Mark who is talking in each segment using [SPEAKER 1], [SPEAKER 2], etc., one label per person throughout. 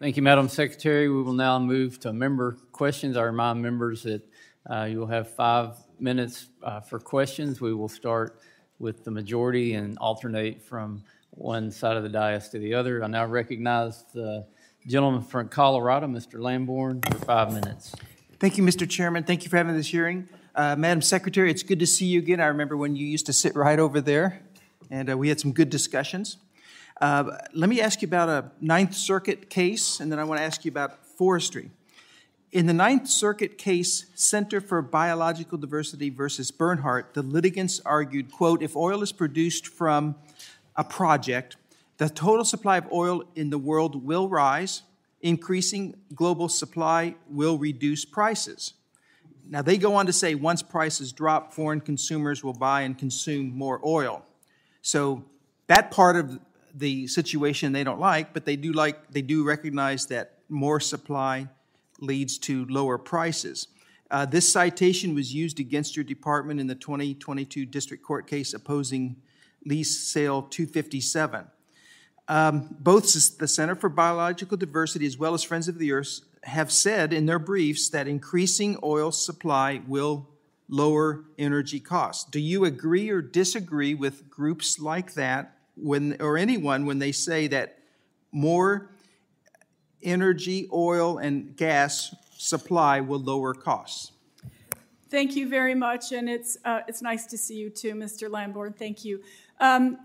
[SPEAKER 1] Thank you, Madam Secretary. We will now move to member questions. I remind members that uh, you will have five minutes uh, for questions. We will start with the majority and alternate from one side of the dais to the other. I now recognize the gentleman from Colorado, Mr. Lamborn, for five minutes.
[SPEAKER 2] Thank you, Mr. Chairman. Thank you for having this hearing. Uh, Madam Secretary, it's good to see you again. I remember when you used to sit right over there, and uh, we had some good discussions. Uh, let me ask you about a Ninth Circuit case, and then I want to ask you about forestry. In the Ninth Circuit case, Center for Biological Diversity versus Bernhardt, the litigants argued, quote, if oil is produced from a project, the total supply of oil in the world will rise, increasing global supply will reduce prices. Now, they go on to say once prices drop, foreign consumers will buy and consume more oil. So, that part of the situation they don't like, but they do like they do recognize that more supply leads to lower prices. Uh, this citation was used against your department in the 2022 district court case opposing lease sale 257. Um, both the Center for Biological Diversity as well as Friends of the Earth have said in their briefs that increasing oil supply will lower energy costs. Do you agree or disagree with groups like that when or anyone when they say that more energy, oil and gas supply will lower costs?
[SPEAKER 3] Thank you very much, and it's uh, it's nice to see you too, Mr. Lamborn. Thank you. Um,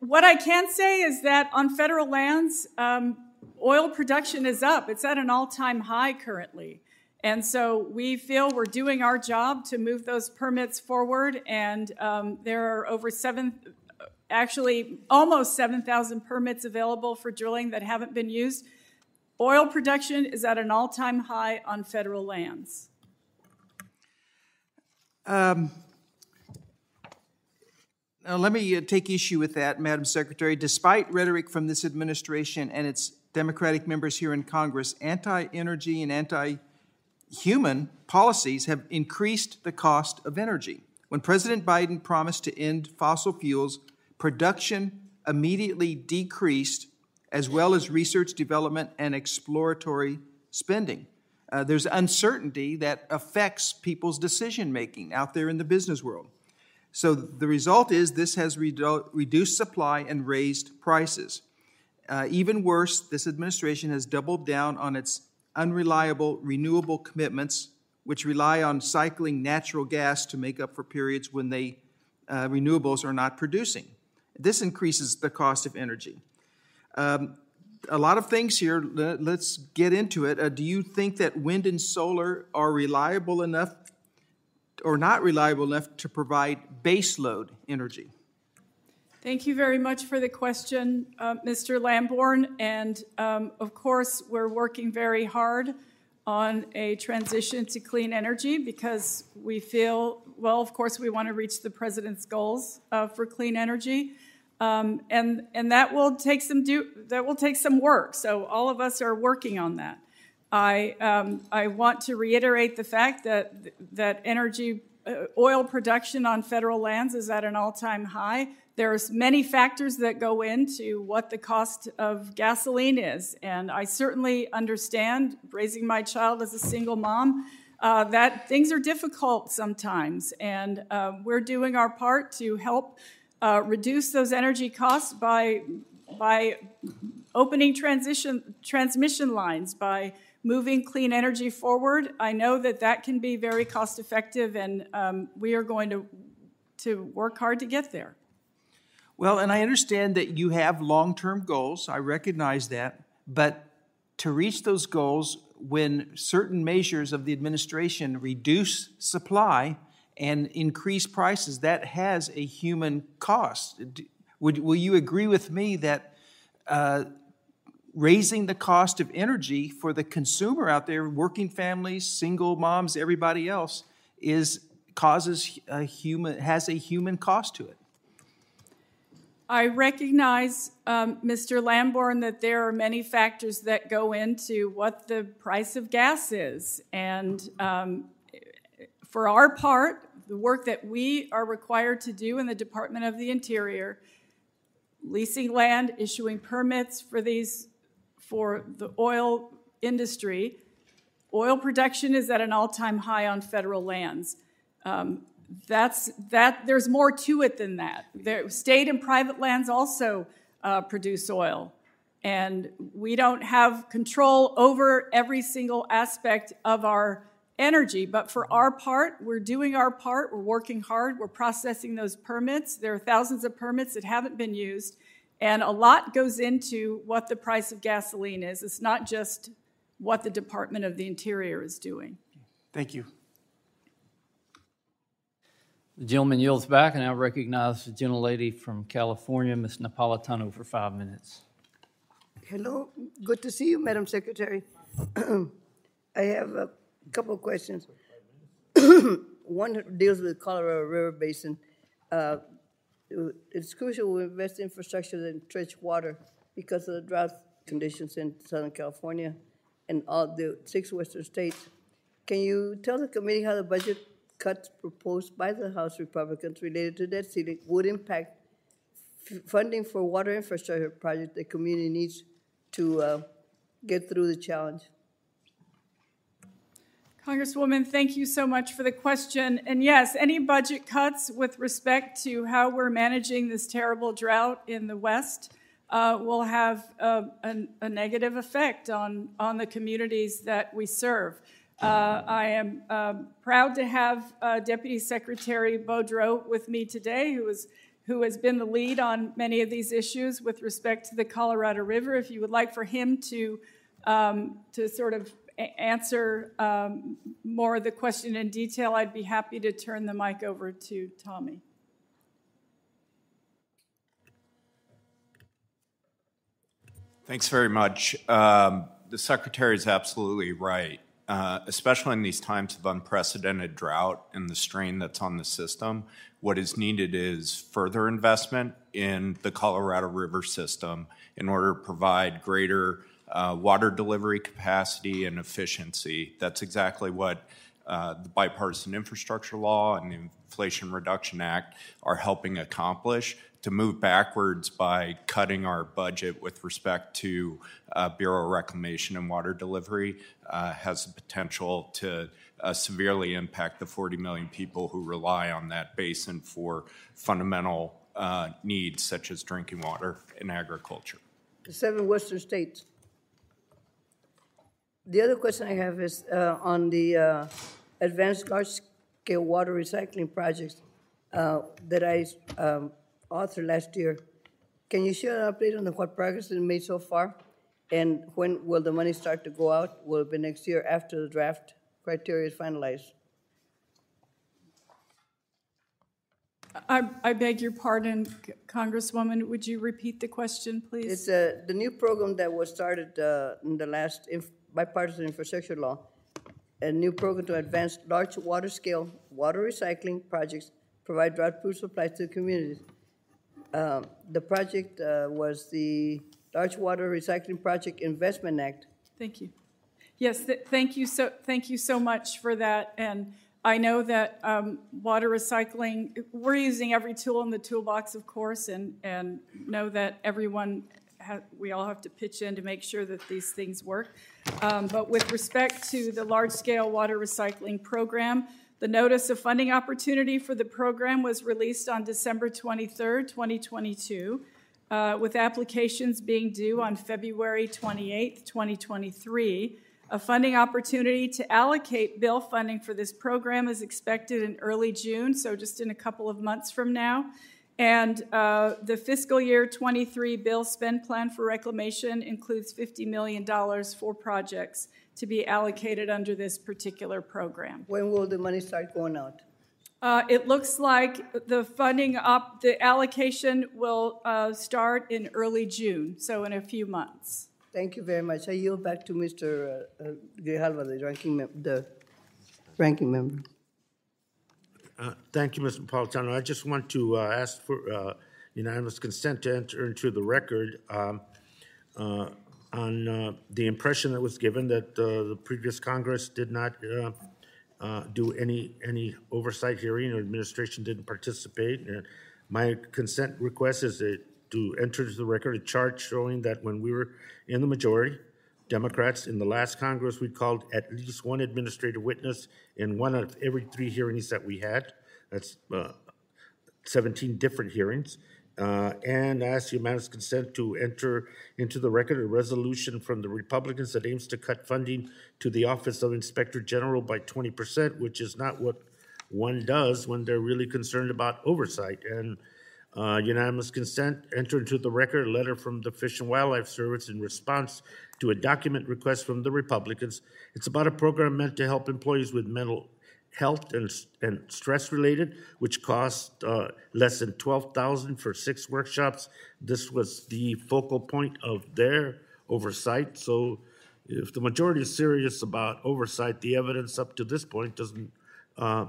[SPEAKER 3] what I can say is that on federal lands, um, oil production is up. It's at an all time high currently. And so we feel we're doing our job to move those permits forward. And um, there are over seven, actually almost 7,000 permits available for drilling that haven't been used. Oil production is at an all time high on federal lands.
[SPEAKER 2] Um, now, let me uh, take issue with that, Madam Secretary. Despite rhetoric from this administration and its Democratic members here in Congress, anti energy and anti human policies have increased the cost of energy. When President Biden promised to end fossil fuels, production immediately decreased, as well as research, development, and exploratory spending. Uh, there's uncertainty that affects people's decision making out there in the business world. So the result is this has redu- reduced supply and raised prices. Uh, even worse, this administration has doubled down on its unreliable renewable commitments, which rely on cycling natural gas to make up for periods when they uh, renewables are not producing. This increases the cost of energy. Um, a lot of things here. Let's get into it. Uh, do you think that wind and solar are reliable enough or not reliable enough to provide baseload energy?
[SPEAKER 3] Thank you very much for the question, uh, Mr. Lamborn. And um, of course, we're working very hard on a transition to clean energy because we feel, well, of course, we want to reach the president's goals uh, for clean energy. Um, and and that will take some do that will take some work. So all of us are working on that. I, um, I want to reiterate the fact that, that energy, uh, oil production on federal lands is at an all time high. There's many factors that go into what the cost of gasoline is. And I certainly understand, raising my child as a single mom, uh, that things are difficult sometimes. And uh, we're doing our part to help uh, reduce those energy costs by, by opening transition, transmission lines, by moving clean energy forward. I know that that can be very cost effective, and um, we are going to, to work hard to get there.
[SPEAKER 2] Well, and I understand that you have long term goals. I recognize that. But to reach those goals, when certain measures of the administration reduce supply and increase prices, that has a human cost. Would, will you agree with me that uh, raising the cost of energy for the consumer out there, working families, single moms, everybody else, is causes a human has a human cost to it.
[SPEAKER 3] I recognize, um, Mr. Lamborn, that there are many factors that go into what the price of gas is. And um, for our part, the work that we are required to do in the Department of the Interior, leasing land, issuing permits for these for the oil industry. Oil production is at an all-time high on federal lands. Um, that's that. There's more to it than that. There, state and private lands also uh, produce oil, and we don't have control over every single aspect of our energy. But for our part, we're doing our part. We're working hard. We're processing those permits. There are thousands of permits that haven't been used, and a lot goes into what the price of gasoline is. It's not just what the Department of the Interior is doing.
[SPEAKER 2] Thank you.
[SPEAKER 1] The gentleman yields back, and I recognize the gentlelady from California, Ms. Napolitano, for five minutes.
[SPEAKER 4] Hello, good to see you, Madam Secretary. I have a couple of questions. One deals with the Colorado River Basin. Uh, It's crucial we invest in infrastructure in trench water because of the drought conditions in Southern California and all the six western states. Can you tell the committee how the budget cuts proposed by the House Republicans related to debt ceiling would impact funding for water infrastructure projects the community needs to uh, get through the challenge?
[SPEAKER 3] Congresswoman, thank you so much for the question. And yes, any budget cuts with respect to how we're managing this terrible drought in the West uh, will have uh, a, a, negative effect on, on the communities that we serve. Uh, I am um, proud to have uh, Deputy Secretary Beaudreau with me today, who, is, who has been the lead on many of these issues with respect to the Colorado River. If you would like for him to, um, to sort of answer um, more of the question in detail, I'd be happy to turn the mic over to Tommy.
[SPEAKER 5] Thanks very much. Um, the Secretary is absolutely right, uh, especially in these times of unprecedented drought and the strain that's on the system. What is needed is further investment in the Colorado River system in order to provide greater uh, water delivery capacity and efficiency. That's exactly what uh, the bipartisan infrastructure law and the Inflation Reduction Act are helping accomplish to move backwards by cutting our budget with respect to uh, Bureau of Reclamation and water delivery uh, has the potential to uh, severely impact the 40 million people who rely on that basin for fundamental uh, needs such as drinking water and agriculture.
[SPEAKER 4] The seven western states. The other question I have is uh, on the uh, advanced large-scale water recycling projects uh, that I um, authored last year. Can you share an update on the, what progress has been made so far? And when will the money start to go out? Will it be next year after the draft criteria is finalized?
[SPEAKER 3] I, I beg your pardon, Congresswoman. Would you repeat the question, please?
[SPEAKER 4] It's uh, the new program that was started uh, in the last bipartisan infrastructure law, a new program to advance large water scale water recycling projects, provide drought proof supplies to the communities. Um, the project uh, was the Large Water Recycling Project Investment Act.
[SPEAKER 3] Thank you. Yes, th- thank you so thank you so much for that. And I know that um, water recycling, we're using every tool in the toolbox, of course, and and know that everyone we all have to pitch in to make sure that these things work. Um, but with respect to the large scale water recycling program, the notice of funding opportunity for the program was released on December 23, 2022, uh, with applications being due on February 28, 2023. A funding opportunity to allocate bill funding for this program is expected in early June, so just in a couple of months from now. And uh, the fiscal year 23 bill spend plan for reclamation includes $50 million for projects to be allocated under this particular program.
[SPEAKER 4] When will the money start going out?
[SPEAKER 3] Uh, it looks like the funding up, the allocation will uh, start in early June, so in a few months.
[SPEAKER 4] Thank you very much. I yield back to Mr. Uh, uh Grijalva, the ranking, mem- the ranking member.
[SPEAKER 6] Thank you, Mr. Napolitano. I just want to uh, ask for uh, unanimous consent to enter into the record um, uh, on uh, the impression that was given that uh, the previous Congress did not uh, uh, do any, any oversight hearing or administration didn't participate. And my consent request is to enter into the record a chart showing that when we were in the majority, Democrats, in the last Congress, we called at least one administrative witness in one of every three hearings that we had. That's uh, 17 different hearings. Uh, And ask unanimous consent to enter into the record a resolution from the Republicans that aims to cut funding to the Office of Inspector General by 20%, which is not what one does when they're really concerned about oversight. And uh, unanimous consent, enter into the record a letter from the Fish and Wildlife Service in response to a document request from the Republicans. It's about a program meant to help employees with mental health and, and stress related, which cost uh, less than 12000 for six workshops. This was the focal point of their oversight. So if the majority is serious about oversight, the evidence up to this point doesn't, uh,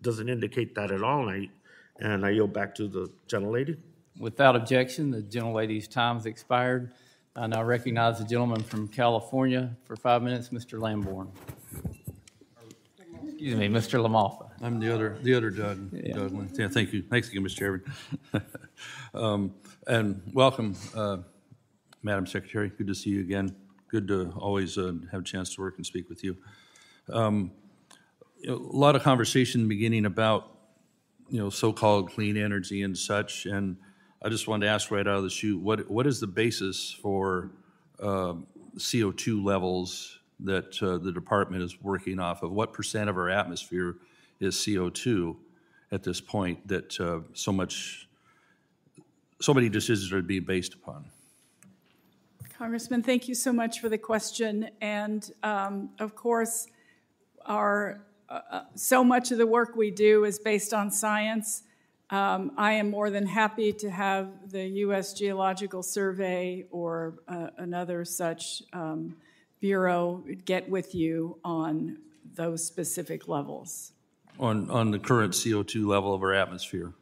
[SPEAKER 6] doesn't indicate that at all. And I, and I yield back to the gentlelady.
[SPEAKER 1] Without objection, the gentlelady's time has expired. I now recognize the gentleman from California for five minutes, Mr. Lamborn. Excuse me, Mr. LaMalfa.
[SPEAKER 7] I'm the other, the other Doug,
[SPEAKER 1] Yeah.
[SPEAKER 7] Doug. Yeah, thank you. Thanks again, Mr. Chairman. Um, And welcome, uh, Madam Secretary. Good to see you again. Good to always uh, have a chance to work and speak with you. Um, you know, A lot of conversation beginning about, you know, so-called clean energy and such, and I just wanted to ask right out of the chute, what, what is the basis for um, CO2 levels that uh, the department is working off of? What percent of our atmosphere is CO2 at this point that uh, so much, so many decisions are being based upon?
[SPEAKER 3] Congressman, thank you so much for the question. And um, of course, our, uh, uh, so much of the work we do is based on science. Um, I am more than happy to have the U.S. Geological Survey or uh, another such um, bureau get with you on those specific levels.
[SPEAKER 7] On, on the current CO2 level of our atmosphere?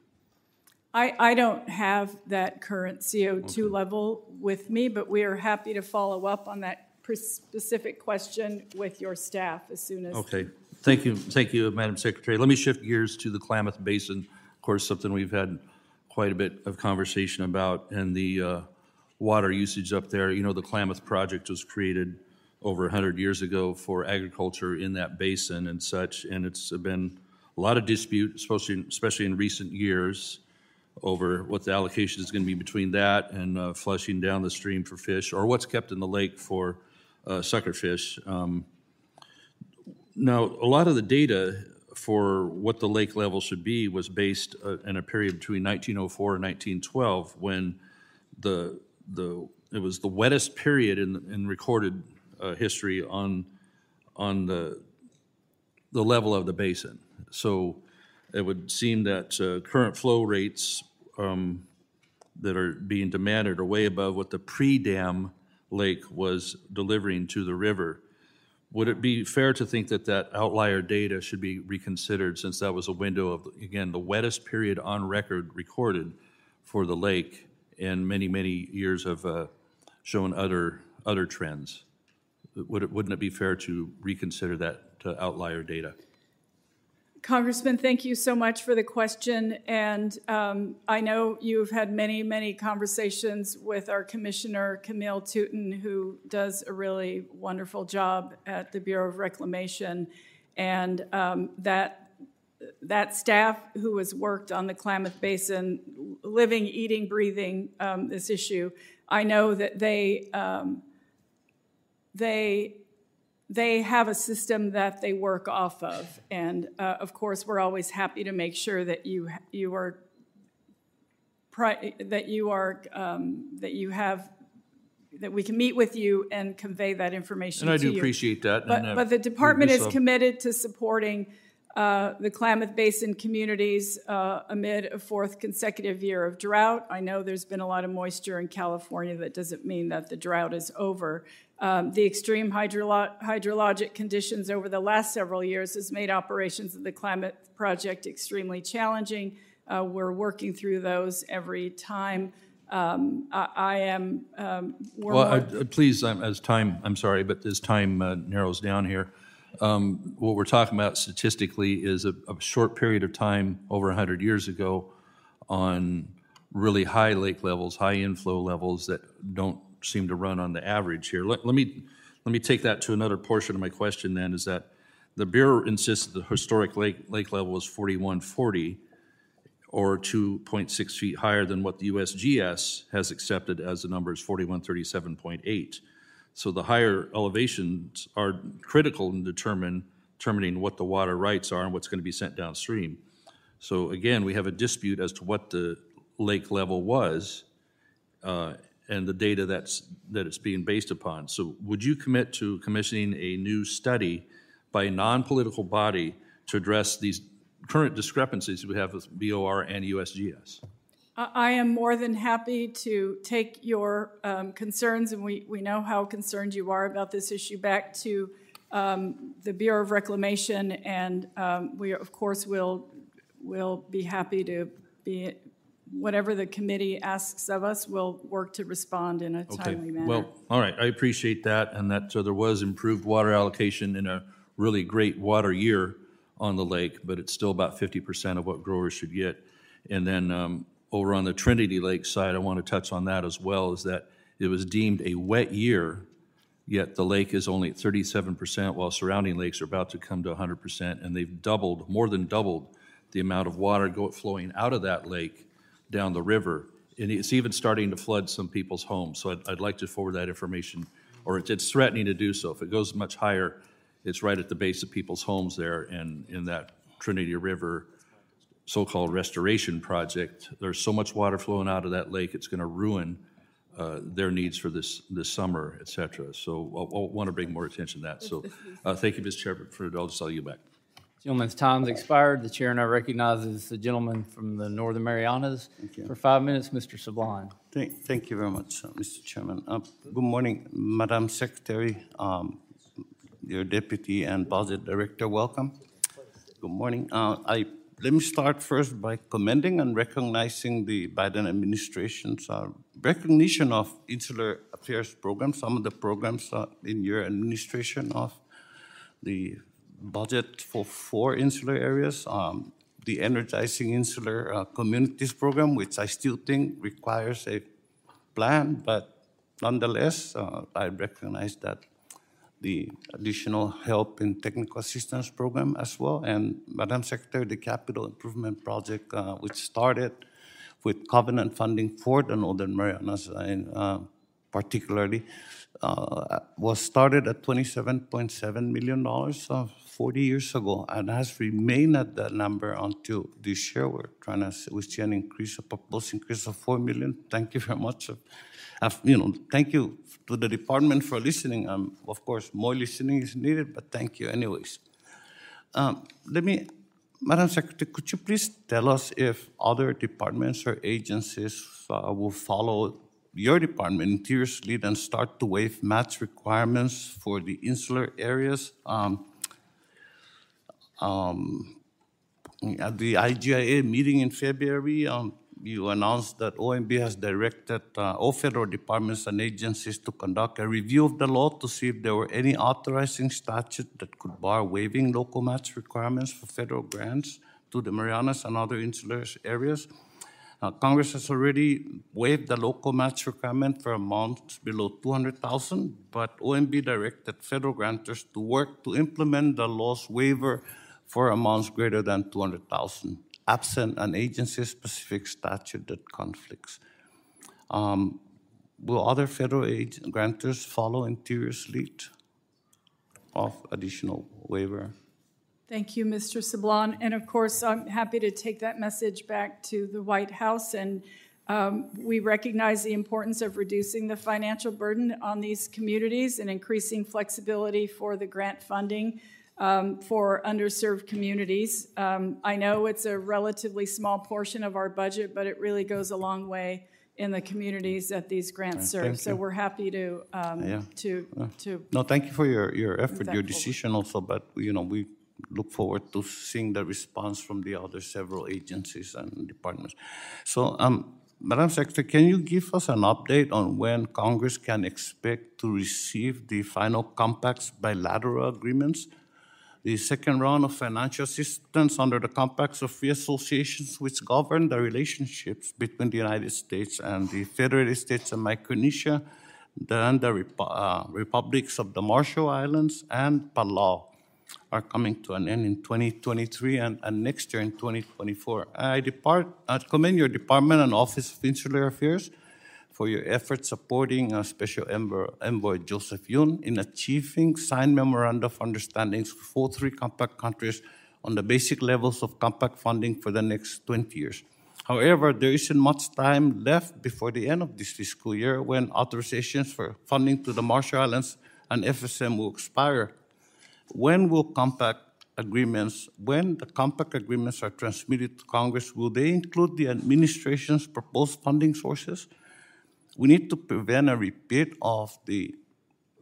[SPEAKER 3] I, I don't have that current CO2 level with me, but we are happy to follow up on that specific question with your staff as soon as.
[SPEAKER 7] Okay, thank you, thank you, Madam Secretary. Let me shift gears to the Klamath Basin, of course, something we've had quite a bit of conversation about, and the uh, water usage up there. You know, the Klamath Project was created over 100 years ago for agriculture in that basin and such, and it's been a lot of dispute, especially, especially in recent years, over what the allocation is going to be between that and uh, flushing down the stream for fish, or what's kept in the lake for uh, suckerfish. Um, now, a lot of the data for what the lake level should be was based uh, in a period between 1904 and 1912 when the, the, it was the wettest period in, in recorded uh, history on, on the, the level of the basin. So it would seem that uh, current flow rates um, that are being demanded are way above what the pre-dam lake was delivering to the river. Would it be fair to think that that outlier data should be reconsidered since that was a window of, again, the wettest period on record recorded for the lake and many, many years have uh, shown other, other trends? Would it, wouldn't it be fair to reconsider that uh, outlier data?
[SPEAKER 3] Congressman, thank you so much for the question. And um, I know you've had many, many conversations with our Commissioner, Camille Touton, who does a really wonderful job at the Bureau of Reclamation. And um, that, that staff who has worked on the Klamath Basin, living, eating, breathing um, this issue, I know that they, um, they they have a system that they work off of. And uh, of course, we're always happy to make sure that you, you are, pri- that you are, um, that you have, that we can meet with you and convey that information
[SPEAKER 7] And I do
[SPEAKER 3] you.
[SPEAKER 7] appreciate that. and,
[SPEAKER 3] But,
[SPEAKER 7] uh,
[SPEAKER 3] but the department is committed to supporting uh, the Klamath Basin communities uh, amid a fourth consecutive year of drought. I know there's been a lot of moisture in California. That doesn't mean that the drought is over. Um, the extreme hydrolo- hydrologic conditions over the last several years has made operations of the Klamath Project extremely challenging. Uh, we're working through those every time. Um, I, I am. Um,
[SPEAKER 7] Well, I- I- please, um, as time, I'm sorry, but as time uh, narrows down here, um, what we're talking about statistically is a, a short period of time over 100 years ago on really high lake levels, high inflow levels that don't seem to run on the average here. Let, let me, let me take that to another portion of my question then, is that the Bureau insists that the historic lake, lake level is 4140, or 2.6 feet higher than what the USGS has accepted as the number is 4137.8. So the higher elevations are critical in determine, determining what the water rights are and what's going to be sent downstream. So again, we have a dispute as to what the lake level was uh, and the data that's, that it's being based upon. So would you commit to commissioning a new study by a non-political body to address these current discrepancies we have with BOR and USGS?
[SPEAKER 3] I am more than happy to take your um, concerns, and we, we know how concerned you are about this issue, back to um, the Bureau of Reclamation, and um, we, of course, will, will be happy to be, whatever the committee asks of us, we'll work to respond in a
[SPEAKER 7] Okay,
[SPEAKER 3] timely manner.
[SPEAKER 7] well, all right, I appreciate that, and that uh, there was improved water allocation in a really great water year on the lake, but it's still about fifty percent of what growers should get. And then um, over on the Trinity Lake side, I want to touch on that as well, is that it was deemed a wet year, yet the lake is only at thirty-seven percent, while surrounding lakes are about to come to hundred percent, and they've doubled, more than doubled, the amount of water go, flowing out of that lake down the river. And it's even starting to flood some people's homes. So I'd, I'd like to forward that information, or it's, it's threatening to do so. If it goes much higher, it's right at the base of people's homes there and in that Trinity River so-called restoration project. There's so much water flowing out of that lake, it's going to ruin uh, their needs for this, this summer, et cetera. So I, want to bring more attention to that. So uh, thank you, Ms. Chairman, for indulgence. I'll you back.
[SPEAKER 1] Gentleman's time's expired. The chair now recognizes the gentleman from the Northern Marianas. For five minutes, Mr. Sablan.
[SPEAKER 8] Thank, thank you very much, uh, Mr. Chairman. Uh, Good morning, Madam Secretary, um, your deputy and budget director, welcome. Good morning. Uh, I, let me start first by commending and recognizing the Biden administration's uh, recognition of insular affairs programs, some of the programs uh, in your administration of the budget for four insular areas, um, the Energizing Insular uh, Communities Program, which I still think requires a plan, but nonetheless, uh, I recognize that the additional help in technical assistance program as well. And Madam Secretary, the capital improvement project, uh, which started with covenant funding for the Northern Marianas, and uh, particularly, uh, was started at $27.7 million uh, 40 years ago and has remained at that number until this year. We're trying to, we see an increase, a proposed increase of 4 million. Thank you very much. Uh, you know, thank you to the department for listening. Um, of course, more listening is needed, but thank you anyways. Um, let me, Madam Secretary, could you please tell us if other departments or agencies uh, will follow your department, Interior's and start to waive match requirements for the insular areas? Um, um, at the IGIA meeting in February, um, you announced that OMB has directed uh, all federal departments and agencies to conduct a review of the law to see if there were any authorizing statute that could bar waiving local match requirements for federal grants to the Marianas and other insular areas. Uh, Congress has already waived the local match requirement for amounts below 200,000, but OMB directed federal grantors to work to implement the law's waiver for amounts greater than 200,000, absent an agency-specific statute that conflicts. Um, will other federal aid grantors follow Interior's lead of additional waiver?
[SPEAKER 3] Thank you, Mr. Sablan. And of course, I'm happy to take that message back to the White House. And um, we recognize the importance of reducing the financial burden on these communities and increasing flexibility for the grant funding um, for underserved communities. Um, I know it's a relatively small portion of our budget, but it really goes a long way in the communities that these grants serve.
[SPEAKER 8] thank
[SPEAKER 3] So
[SPEAKER 8] you.
[SPEAKER 3] we're happy to um,
[SPEAKER 8] Yeah.
[SPEAKER 3] to to
[SPEAKER 8] No, thank you for your, your effort, your decision also, but, you know, we look forward to seeing the response from the other several agencies and departments. So, um, Madam Secretary, can you give us an update on when Congress can expect to receive the final compacts bilateral agreements the second round of financial assistance under the compacts of free associations which govern the relationships between the United States and the Federated States of Micronesia, then the Repu- uh, republics of the Marshall Islands and Palau are coming to an end in 2023 and, and next year in 2024. I depart, I commend your department and Office of Insular Affairs for your efforts supporting uh, Special Envoy, Joseph Yun in achieving signed memoranda of understandings for three compact countries on the basic levels of compact funding for the next 20 years. However, there isn't much time left before the end of this fiscal year when authorizations for funding to the Marshall Islands and FSM will expire. When will compact agreements, when the compact agreements are transmitted to Congress, will they include the administration's proposed funding sources? We need to prevent a repeat of the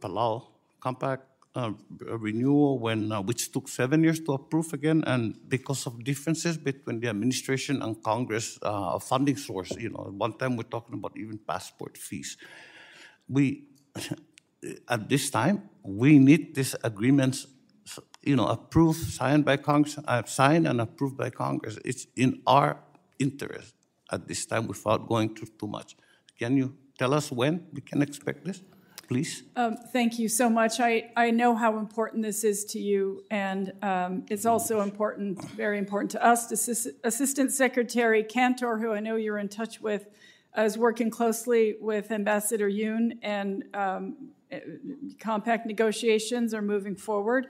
[SPEAKER 8] Palau compact uh, renewal, when uh, which took seven years to approve again, and because of differences between the administration and Congress uh, funding source. You know, one time we're talking about even passport fees. We, at this time, we need these agreements, you know, approved, signed by Congress, uh, signed and approved by Congress. It's in our interest at this time without going through too much. Can you tell us when we can expect this, please?
[SPEAKER 3] Um, Thank you so much. I, I know how important this is to you, and um, it's also important, very important to us. Assist- Assistant Secretary Cantor, who I know you're in touch with, is working closely with Ambassador Yun, and um, compact negotiations are moving forward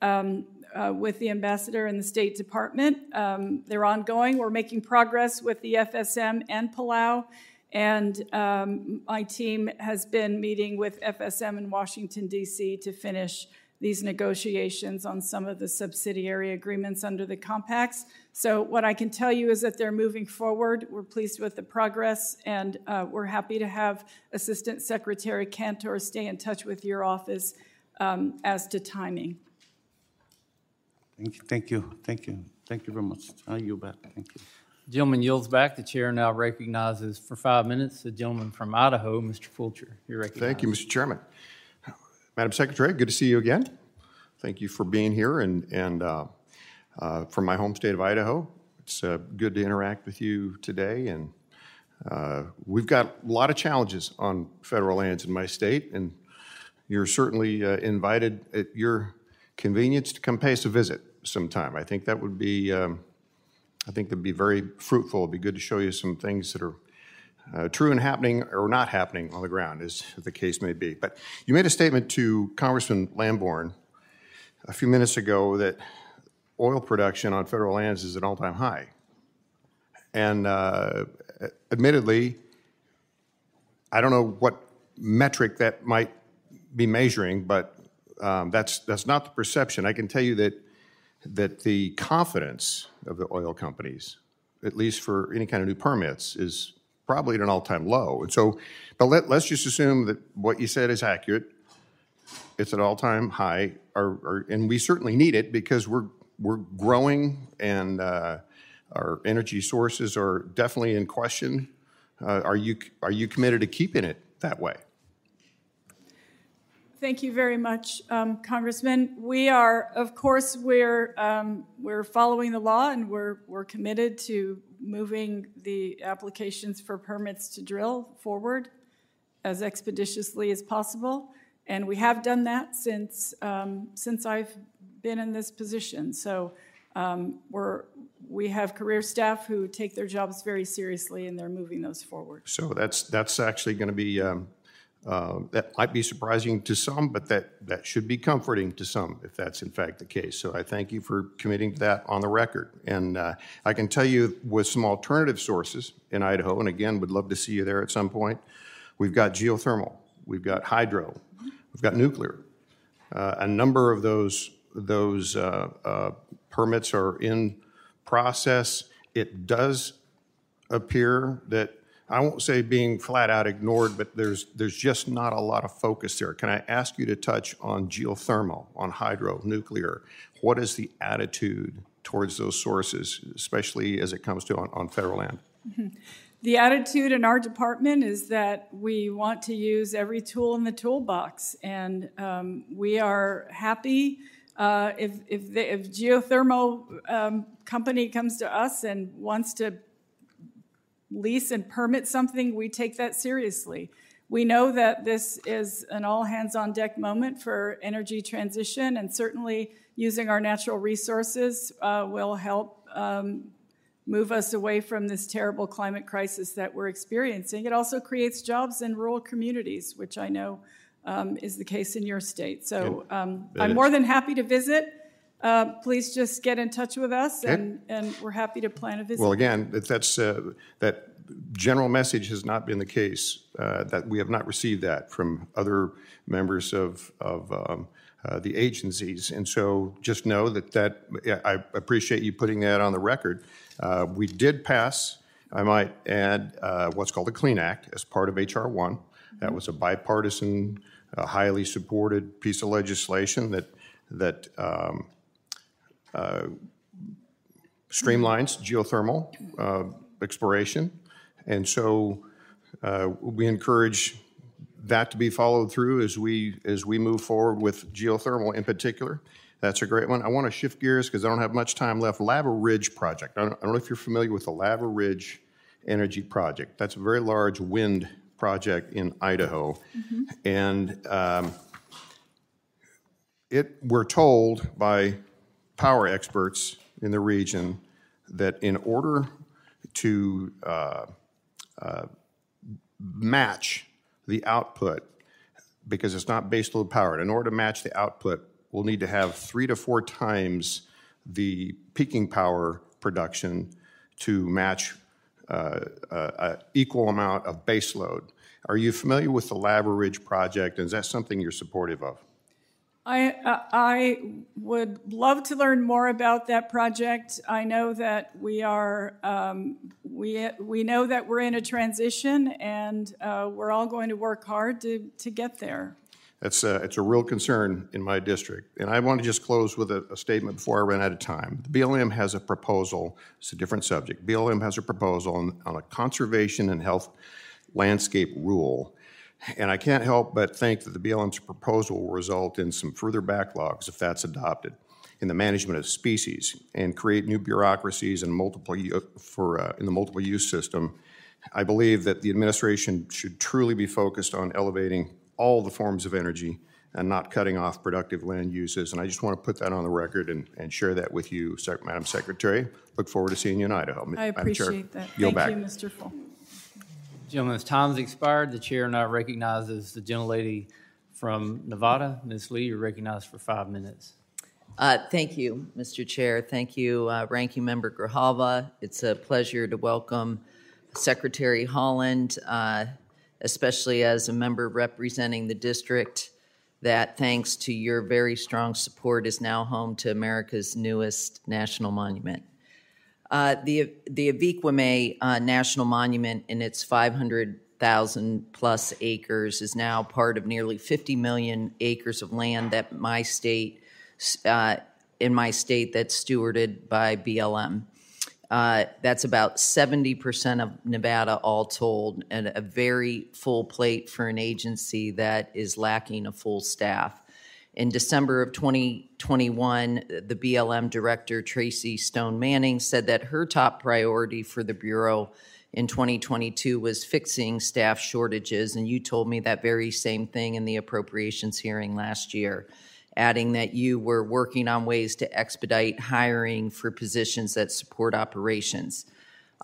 [SPEAKER 3] um, uh, with the ambassador and the State Department. Um, they're ongoing. We're making progress with the FSM and Palau. And um, my team has been meeting with FSM in Washington, D.C. to finish these negotiations on some of the subsidiary agreements under the compacts. So, what I can tell you is that they're moving forward. We're pleased with the progress, and uh, we're happy to have Assistant Secretary Cantor stay in touch with your office um, as to timing.
[SPEAKER 8] Thank you, thank you, thank you, thank you very much. I you back, thank you.
[SPEAKER 1] Gentleman yields back. The chair now recognizes for five minutes the gentleman from Idaho, Mr. Fulcher. You're recognized.
[SPEAKER 9] Thank you, Mr. Chairman. Madam Secretary, good to see you again. Thank you for being here and, and uh, uh, from my home state of Idaho. It's uh, good to interact with you today. And uh, we've got a lot of challenges on federal lands in my state, and you're certainly uh, invited at your convenience to come pay us a visit sometime. I think that would be, um, I think that'd be very fruitful. It'd be good to show you some things that are uh, true and happening or not happening on the ground, as the case may be. But you made a statement to Congressman Lamborn a few minutes ago that oil production on federal lands is at an all-time high. And uh, admittedly, I don't know what metric that might be measuring, but um, that's that's not the perception. I can tell you that that the confidence of the oil companies, at least for any kind of new permits, is probably at an all-time low. And so, but let, let's just assume that what you said is accurate. It's at all-time high, or, or, and we certainly need it because we're we're growing and uh, our energy sources are definitely in question. Uh, are you are you committed to keeping it that way?
[SPEAKER 3] Thank you very much, um, Congressman. We are, of course, we're um, we're following the law, and we're we're committed to moving the applications for permits to drill forward as expeditiously as possible, and we have done that since um, since I've been in this position. So um, we're we have career staff who take their jobs very seriously, and they're moving those forward.
[SPEAKER 9] So that's that's actually going to be um, uh, that might be surprising to some, but that that should be comforting to some if that's in fact the case. So I thank you for committing to that on the record. And uh, I can tell you with some alternative sources in Idaho, and again, would love to see you there at some point. We've got geothermal, we've got hydro, we've got nuclear. Uh, a number of those those uh, uh, permits are in process. It does appear that I won't say being flat out ignored, but there's there's just not a lot of focus there. Can I ask you to touch on geothermal, on hydro, nuclear? What is the attitude towards those sources, especially as it comes to on, on federal land?
[SPEAKER 3] The attitude in our department is that we want to use every tool in the toolbox, and um, we are happy Uh, if, if, the, if geothermal um, company comes to us and wants to lease and permit something, we take that seriously. We know that this is an all hands on deck moment for energy transition, and certainly using our natural resources uh, will help um, move us away from this terrible climate crisis that we're experiencing. It also creates jobs in rural communities, which I know um, is the case in your state. So um, I'm more than happy to visit. Uh, please just get in touch with us, and, and we're happy to plan a visit.
[SPEAKER 9] Well, again, that- that's, uh, that general message has not been the case, uh, that we have not received that from other members of, of um, uh, the agencies. And so just know that that, I appreciate you putting that on the record. Uh, We did pass, I might add, uh, what's called the Clean Act as part of HR 1. That was a bipartisan, uh, highly supported piece of legislation that, that um, streamlines geothermal uh, exploration. And so uh, we encourage that to be followed through as we, as we move forward with geothermal in particular. That's a great one. I want to shift gears because I don't have much time left. Lava Ridge Project. I don't, I don't know if you're familiar with the Lava Ridge Energy Project. That's a very large wind project in Idaho. And um, it, we're told by power experts in the region that in order to uh, uh, match the output, because it's not baseload powered, in order to match the output, we'll need to have three to four times the peaking power production to match uh, an equal amount of baseload. Are you familiar with the Lava Ridge project? and Is that something you're supportive of?
[SPEAKER 3] I, uh, I would love to learn more about that project. I know that we are, um, we, we know that we're in a transition and uh, we're all going to work hard to, to get there.
[SPEAKER 9] That's a, it's a real concern in my district. And I want to just close with a, a statement before I run out of time. The BLM has a proposal, it's a different subject. BLM has a proposal on, on a conservation and health landscape rule. And I can't help but think that the BLM's proposal will result in some further backlogs if that's adopted in the management of species and create new bureaucracies and multiple for uh, in the multiple use system. I believe that the administration should truly be focused on elevating all the forms of energy and not cutting off productive land uses. And I just want to put that on the record and, and share that with you, Madam Secretary. Look forward to seeing you in Idaho.
[SPEAKER 3] I appreciate that. Thank
[SPEAKER 9] back.
[SPEAKER 3] you, Mr. Full.
[SPEAKER 1] Gentleman's time's expired. The chair now recognizes the gentlelady from Nevada. Ms. Lee, you're recognized for five minutes.
[SPEAKER 10] Uh, Thank you, Mr. Chair. Thank you, uh, Ranking Member Grijalva. It's a pleasure to welcome Secretary Haaland, uh, especially as a member representing the district that, thanks to your very strong support, is now home to America's newest national monument. Uh, The the Avi Kwa Ame uh, National Monument in its 500,000 plus acres is now part of nearly 50 million acres of land that my state, uh, in my state, that's stewarded by BLM. Uh, That's about 70% of Nevada all told, and a very full plate for an agency that is lacking a full staff. In December of 2021, the BLM director, Tracy Stone Manning, said that her top priority for the Bureau in 2022 was fixing staff shortages, and you told me that very same thing in the appropriations hearing last year, adding that you were working on ways to expedite hiring for positions that support operations.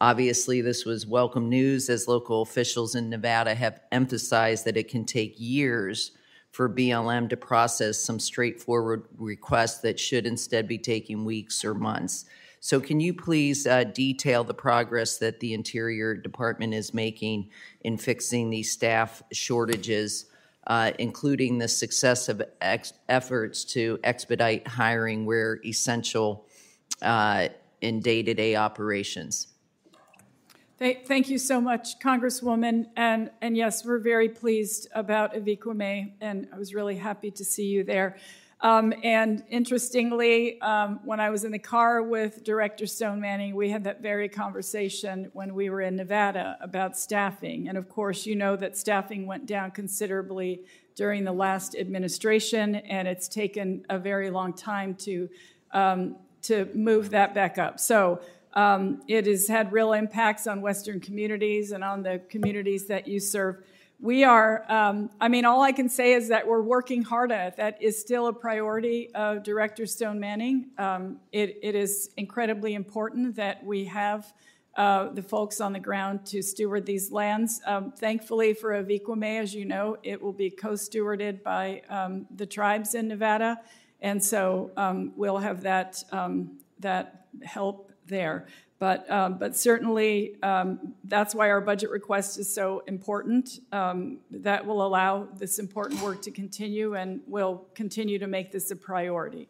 [SPEAKER 10] Obviously, this was welcome news as local officials in Nevada have emphasized that it can take years for BLM to process some straightforward requests that should instead be taking weeks or months. So, can you please uh, detail the progress that the Interior Department is making in fixing these staff shortages, uh, including the success of ex- efforts to expedite hiring where essential uh, in day to day operations?
[SPEAKER 3] Thank, you so much, Congresswoman. And, and yes, we're very pleased about Avi Kwa Ame, and I was really happy to see you there. Um, and interestingly, um, when I was in the car with Director Stone Manning, we had that very conversation when we were in Nevada about staffing. And of course, you know that staffing went down considerably during the last administration, and it's taken a very long time to, um, to move that back up. So um, it has had real impacts on Western communities and on the communities that you serve. We are, um, I mean, all I can say is that we're working hard at it. That is still a priority of Director Stone Manning. Um, it, it is incredibly important that we have uh, the folks on the ground to steward these lands. Um, thankfully for Avi Kwa Ame, as you know, it will be co-stewarded by um, the tribes in Nevada, and so um, we'll have that that help there. But um, but certainly um, that's why our budget request is so important. that will allow this important work to continue, and will continue to make this a priority.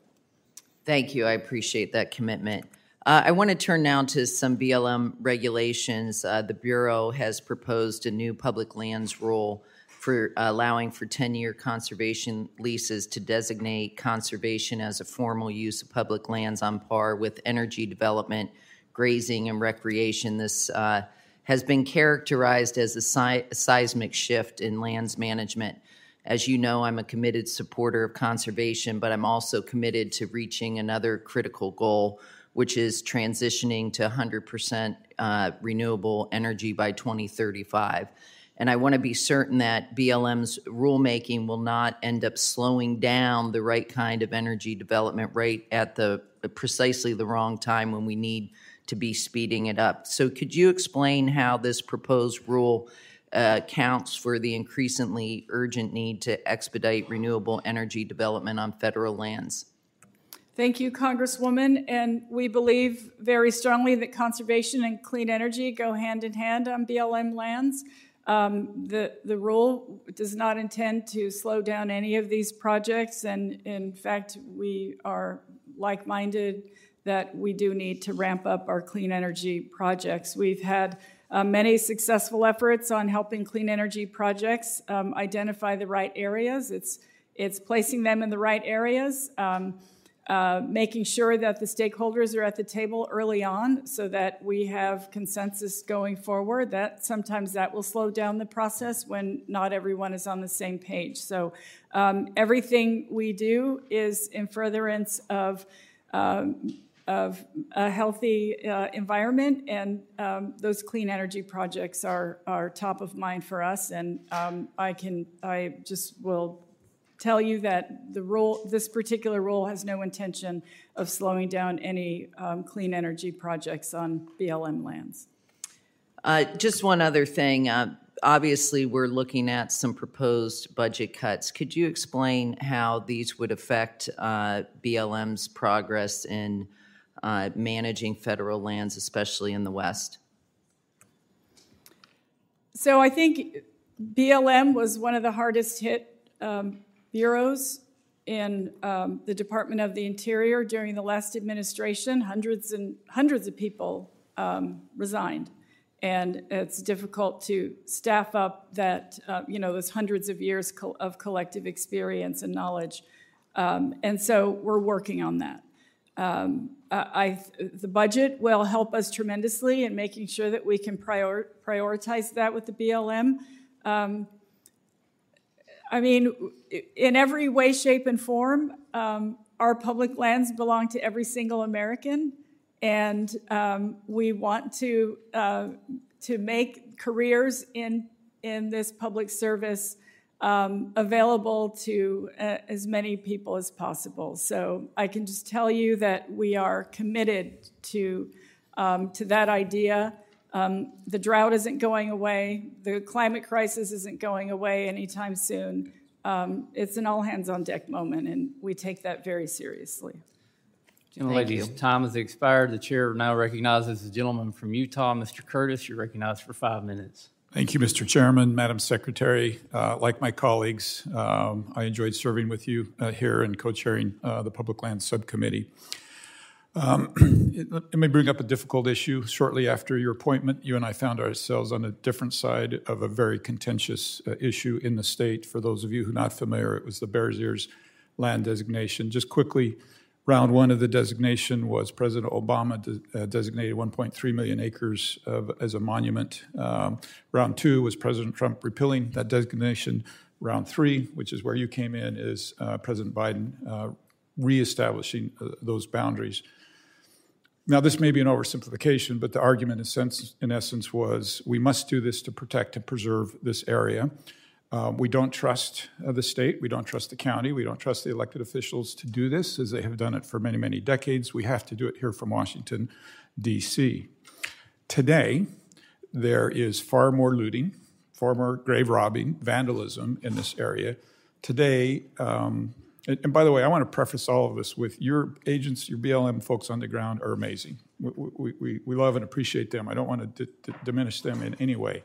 [SPEAKER 10] Thank you. I appreciate that commitment. Uh, I want to turn now to some BLM regulations. Uh, the Bureau has proposed a new public lands rule for allowing for 10 year conservation leases to designate conservation as a formal use of public lands on par with energy development, grazing, and recreation. This uh, has been characterized as a, si- a seismic shift in lands management. As you know, I'm a committed supporter of conservation, but I'm also committed to reaching another critical goal which is transitioning to 100% uh, renewable energy by 2035. And I want to be certain that BLM's rulemaking will not end up slowing down the right kind of energy development rate at the precisely the wrong time when we need to be speeding it up. So, could you explain how this proposed rule uh, counts for the increasingly urgent need to expedite renewable energy development on federal lands?
[SPEAKER 3] Thank you, Congresswoman. And we believe very strongly that conservation and clean energy go hand in hand on BLM lands. Um, the, the rule does not intend to slow down any of these projects. And in fact, we are like minded that we do need to ramp up our clean energy projects. We've had uh, many successful efforts on helping clean energy projects um, identify the right areas. It's, it's placing them in the right areas. Um, uh, making sure that the stakeholders are at the table early on so that we have consensus going forward that sometimes that will slow down the process when not everyone is on the same page so um, everything we do is in furtherance of um, of a healthy uh, environment, and um, those clean energy projects are are top of mind for us. And um, I can I just will tell you that the role, this particular role has no intention of slowing down any um, clean energy projects on BLM lands.
[SPEAKER 10] Uh, just one other thing. Uh, obviously, we're looking at some proposed budget cuts. Could you explain how these would affect uh, BLM's progress in uh, managing federal lands, especially in the West?
[SPEAKER 3] So I think BLM was one of the hardest hit um, bureaus in um, the Department of the Interior during the last administration. Hundreds and hundreds of people um, resigned, and it's difficult to staff up that uh, you know those hundreds of years co- of collective experience and knowledge. Um, and so we're working on that. Um, I, the budget will help us tremendously in making sure that we can prior, prioritize that with the BLM. I mean, in every way, shape, and form, um, our public lands belong to every single American, and um, we want to uh, to make careers in in this public service um, available to uh, as many people as possible. So I can just tell you that we are committed to um, to that idea. Um, the drought isn't going away. The climate crisis isn't going away anytime soon. Um, it's an all hands on deck moment, and we take that very seriously.
[SPEAKER 1] ladies, time has expired. The chair now recognizes the gentleman from Utah, Mr. Curtis. You're recognized for five minutes.
[SPEAKER 11] Thank you, Mr. Chairman, Madam Secretary. Uh, like my colleagues, um, I enjoyed serving with you uh, here and co chairing uh, the Public Lands Subcommittee. Um, let me bring up a difficult issue. Shortly after your appointment, you and I found ourselves on a different side of a very contentious uh, issue in the state. For those of you who are not familiar, it was the Bears Ears land designation. Just quickly, round one of the designation was President Obama de- uh, designated 1.3 million acres of, as a monument. Um, round two was President Trump repealing that designation. Round three, which is where you came in, is uh, President Biden uh, reestablishing uh, those boundaries. Now, this may be an oversimplification, but the argument in, sense, in essence was we must do this to protect and preserve this area. Uh, we don't trust uh, the state, we don't trust the county, we don't trust the elected officials to do this as they have done it for many, many decades. We have to do it here from Washington, D.C. Today, there is far more looting, far more grave robbing, vandalism in this area. Today, um, and, by the way, I want to preface all of this with your agents, your BLM folks on the ground are amazing. We, we, we, we love and appreciate them. I don't want to d- d- diminish them in any way.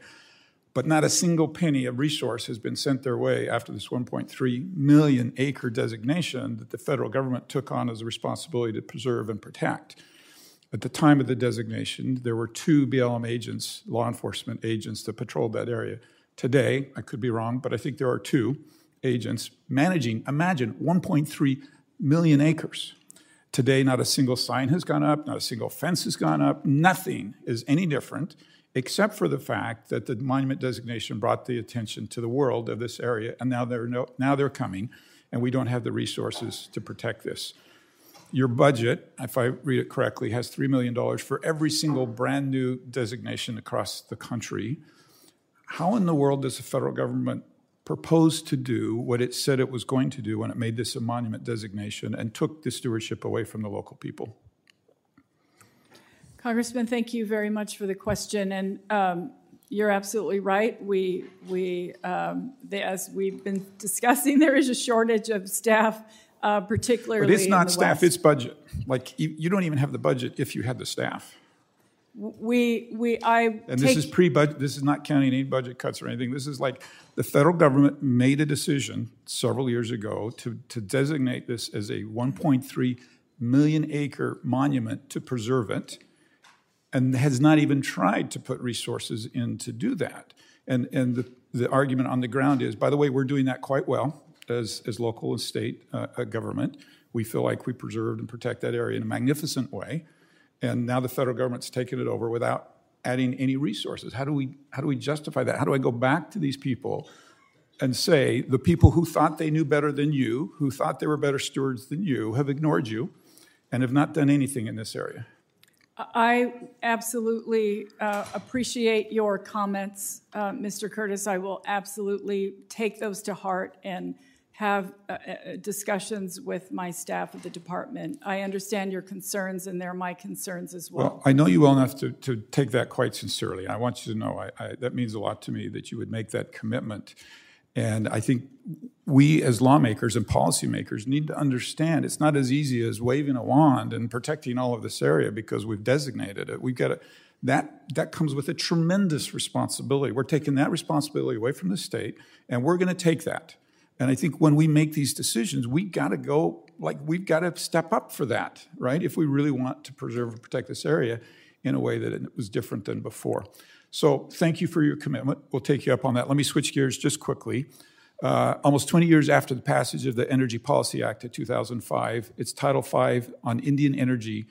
[SPEAKER 11] But not a single penny of resource has been sent their way after this 1.3 million acre designation that the federal government took on as a responsibility to preserve and protect. At the time of the designation, there were two BLM agents, law enforcement agents, that patrolled that area. Today, I could be wrong, but I think there are two agents managing, imagine, 1.3 million acres. Today, not a single sign has gone up, not a single fence has gone up, nothing is any different, except for the fact that the monument designation brought the attention to the world of this area, and now they're, no, now they're coming, and we don't have the resources to protect this. Your budget, if I read it correctly, has $3 million for every single brand new designation across the country. How in the world does the federal government propose to do what it said it was going to do when it made this a monument designation and took the stewardship away from the local people?
[SPEAKER 3] Congressman, thank you very much for the question. And um, you're absolutely right. We, we um, they, as we've been discussing, there is a shortage of staff uh, particularly.
[SPEAKER 11] But it's not staff,
[SPEAKER 3] West.
[SPEAKER 11] it's budget. Like, you, you, don't even have the budget if you had the staff.
[SPEAKER 3] We, we, I.
[SPEAKER 11] And this is pre budget, this is not counting any budget cuts or anything. This is like the federal government made a decision several years ago to, to designate this as a 1.3 million acre monument to preserve it and has not even tried to put resources in to do that. And, and the, the argument on the ground is, by the way, we're doing that quite well as, as local and state uh, government. We feel like we preserved and protect that area in a magnificent way. And now the federal government's taken it over without adding any resources. How do we, how do we justify that? How do I go back to these people and say the people who thought they knew better than you, who thought they were better stewards than you, have ignored you and have not done anything in this area?
[SPEAKER 3] I absolutely uh, appreciate your comments, uh, Mr. Curtis. I will absolutely take those to heart and have uh, uh, discussions with my staff at the department. I understand your concerns, and they're my concerns as well.
[SPEAKER 11] Well, I know you well enough to, to take that quite sincerely. I want you to know I, I, that means a lot to me that you would make that commitment. And I think we as lawmakers and policymakers need to understand it's not as easy as waving a wand and protecting all of this area because we've designated it. We've got to, that, that comes with a tremendous responsibility. We're taking that responsibility away from the state, and we're going to take that. And I think when we make these decisions, we got to go, like, we've got to step up for that, right? If we really want to preserve and protect this area in a way that it was different than before. So thank you for your commitment. We'll take you up on that. Let me switch gears just quickly. Uh, almost 20 years after the passage of the Energy Policy Act of 2005, it's Title V on Indian energy.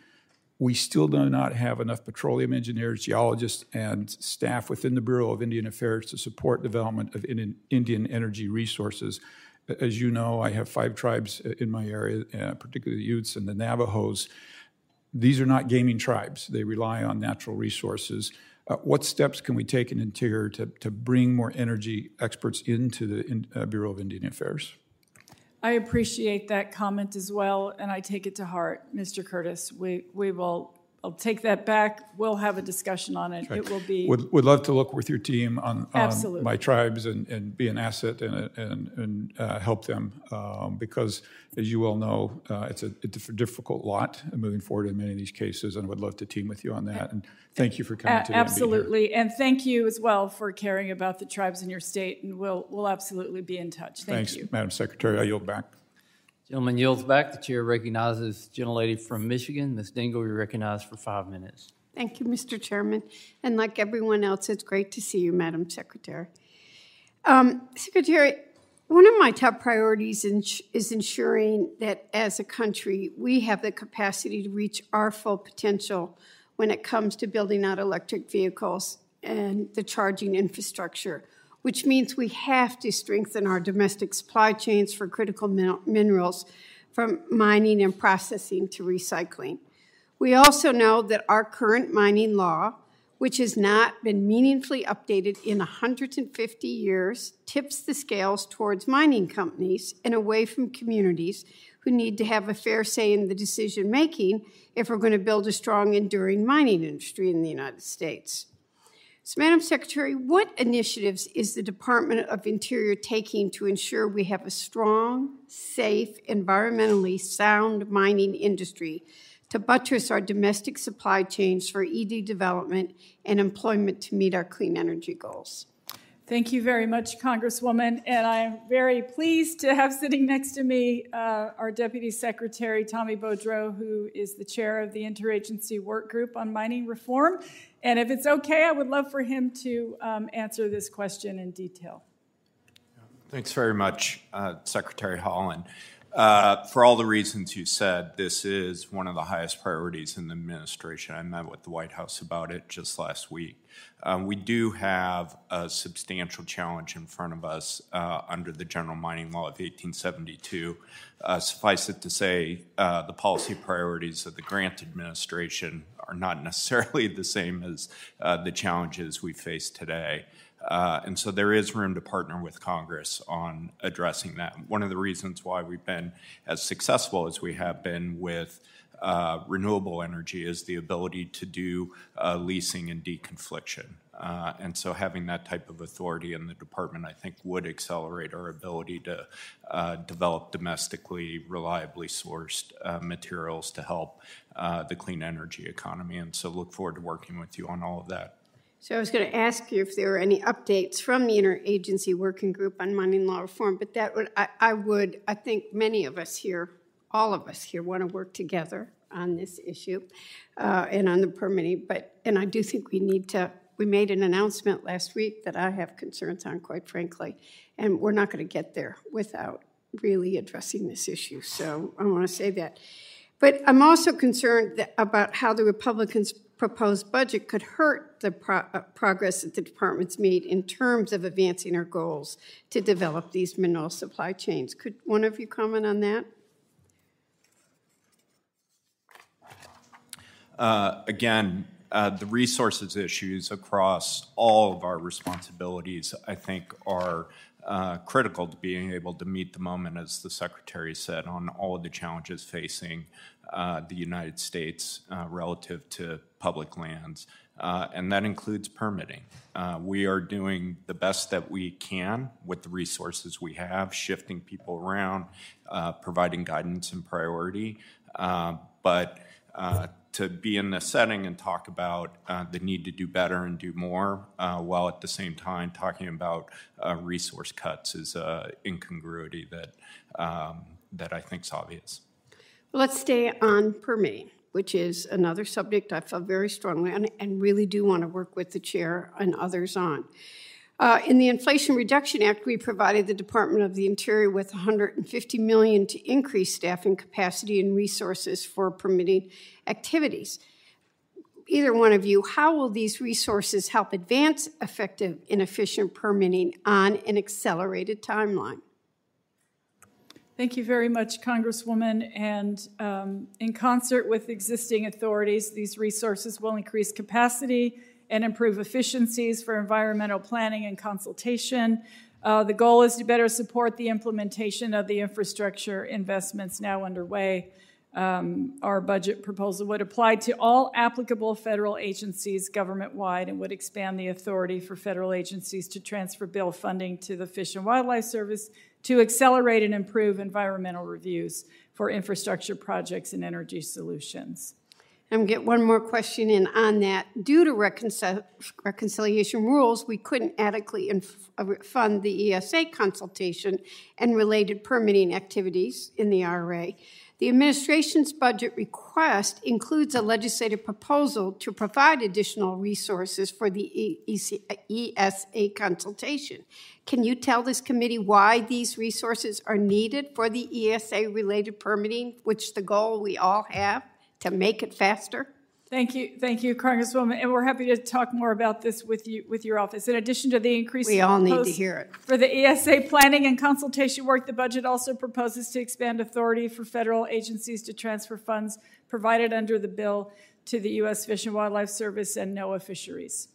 [SPEAKER 11] We still do not have enough petroleum engineers, geologists, and staff within the Bureau of Indian Affairs to support development of Indian energy resources. As you know, I have five tribes in my area, uh, particularly the Utes and the Navajos. These are not gaming tribes. They rely on natural resources. Uh, what steps can we take in Interior to, to bring more energy experts into the in, uh, Bureau of Indian Affairs?
[SPEAKER 3] I appreciate that comment as well, and I take it to heart, Mr. Curtis. We, we will I'll take that back. We'll have a discussion on it. It will be.
[SPEAKER 11] Would, would love to look with your team on, on my tribes and, and be an asset and, and, and uh, help them um, because, as you well know, uh, it's, a, it's a difficult lot moving forward in many of these cases, and I would love to team with you on that. And thank you for coming
[SPEAKER 3] a-. Absolutely, and, thank you as well for caring about the tribes in your state. And we'll we'll absolutely be in touch. Thank you.
[SPEAKER 11] Thanks,
[SPEAKER 3] you,
[SPEAKER 11] Madam Secretary. I yield back.
[SPEAKER 1] Gentleman yields back. The chair recognizes gentlelady from Michigan, Ms. Dingell, You're recognized for five minutes.
[SPEAKER 12] Thank you, Mr. Chairman. And like everyone else, it's great to see you, Madam Secretary. Um, Secretary, one of my top priorities is ensuring that as a country, we have the capacity to reach our full potential when it comes to building out electric vehicles and the charging infrastructure. Which means we have to strengthen our domestic supply chains for critical min- minerals from mining and processing to recycling. We also know that our current mining law, which has not been meaningfully updated in 150 years, tips the scales towards mining companies and away from communities who need to have a fair say in the decision making if we're going to build a strong, enduring mining industry in the United States. So, Madam Secretary, what initiatives is the Department of Interior taking to ensure we have a strong, safe, environmentally sound mining industry to buttress our domestic supply chains for EV development and employment to meet our clean energy goals?
[SPEAKER 3] Thank you very much, Congresswoman. And I'm very pleased to have sitting next to me uh, our Deputy Secretary, Tommy Beaudreau, who is the chair of the Interagency Work Group on Mining Reform. And if it's okay, I would love for him to um, answer this question in detail.
[SPEAKER 5] Thanks very much, uh, Secretary Haaland. Uh, for all the reasons you said, this is one of the highest priorities in the administration. I met with the White House about it just last week. Um, we do have a substantial challenge in front of us uh, under the General Mining Law of 1872. Uh, suffice it to say, uh, the policy priorities of the Grant administration are not necessarily the same as uh, the challenges we face today. Uh, and so there is room to partner with Congress on addressing that. One of the reasons why we've been as successful as we have been with uh, renewable energy is the ability to do uh, leasing and deconfliction. Uh, and so having that type of authority in the department, I think, would accelerate our ability to uh, develop domestically, reliably sourced uh, materials to help the clean energy economy. And so look forward to working with you on all of that.
[SPEAKER 12] So I was going to ask you if there were any updates from the interagency working group on mining law reform, but that would I, I would I think many of us here, all of us here, want to work together on this issue uh, and on the permitting. But and I do think we need to. We made an announcement last week that I have concerns on, quite frankly, and we're not going to get there without really addressing this issue. So I want to say that. But I'm also concerned about how the Republicans proposed budget could hurt the pro- uh, progress that the department's made in terms of advancing our goals to develop these mineral supply chains. Could one of you comment on that?
[SPEAKER 5] Uh, again, uh, the resources issues across all of our responsibilities, I think, are uh, critical to being able to meet the moment, as the Secretary said, on all of the challenges facing uh, the United States uh, relative to public lands, uh, and that includes permitting. Uh, we are doing the best that we can with the resources we have, shifting people around, uh, providing guidance and priority. but to be in this setting and talk about uh, the need to do better and do more, uh, while at the same time talking about uh, resource cuts is an incongruity that um, that I think is obvious.
[SPEAKER 12] Let's stay on permitting, which is another subject I feel very strongly on and really do want to work with the chair and others on. Uh, in the Inflation Reduction Act, we provided the Department of the Interior with 150 million to increase staffing capacity and resources for permitting activities. Either one of you, how will these resources help advance effective and efficient permitting on an accelerated timeline?
[SPEAKER 3] Thank you very much, Congresswoman. And um, in concert with existing authorities, these resources will increase capacity and improve efficiencies for environmental planning and consultation. Uh, the goal is to better support the implementation of the infrastructure investments now underway. Um, our budget proposal would apply to all applicable federal agencies government wide and would expand the authority for federal agencies to transfer bill funding to the Fish and Wildlife Service to accelerate and improve environmental reviews for infrastructure projects and energy solutions.
[SPEAKER 12] I'm get one more question in on that. Due to reconcil- reconciliation rules, we couldn't adequately inf- fund the ESA consultation and related permitting activities in the IRA. The administration's budget request includes a legislative proposal to provide additional resources for the ESA consultation. Can you tell this committee why these resources are needed for the ESA related permitting, which the goal we all have to make it faster?
[SPEAKER 3] Thank you, thank you, Congresswoman, and we're happy to talk more about this with you, with your office. In addition to the increase.
[SPEAKER 12] We all need to hear it.
[SPEAKER 3] For the ESA planning and consultation work, the budget also proposes to expand authority for federal agencies to transfer funds provided under the bill to the U.S. Fish and Wildlife Service and NOAA Fisheries.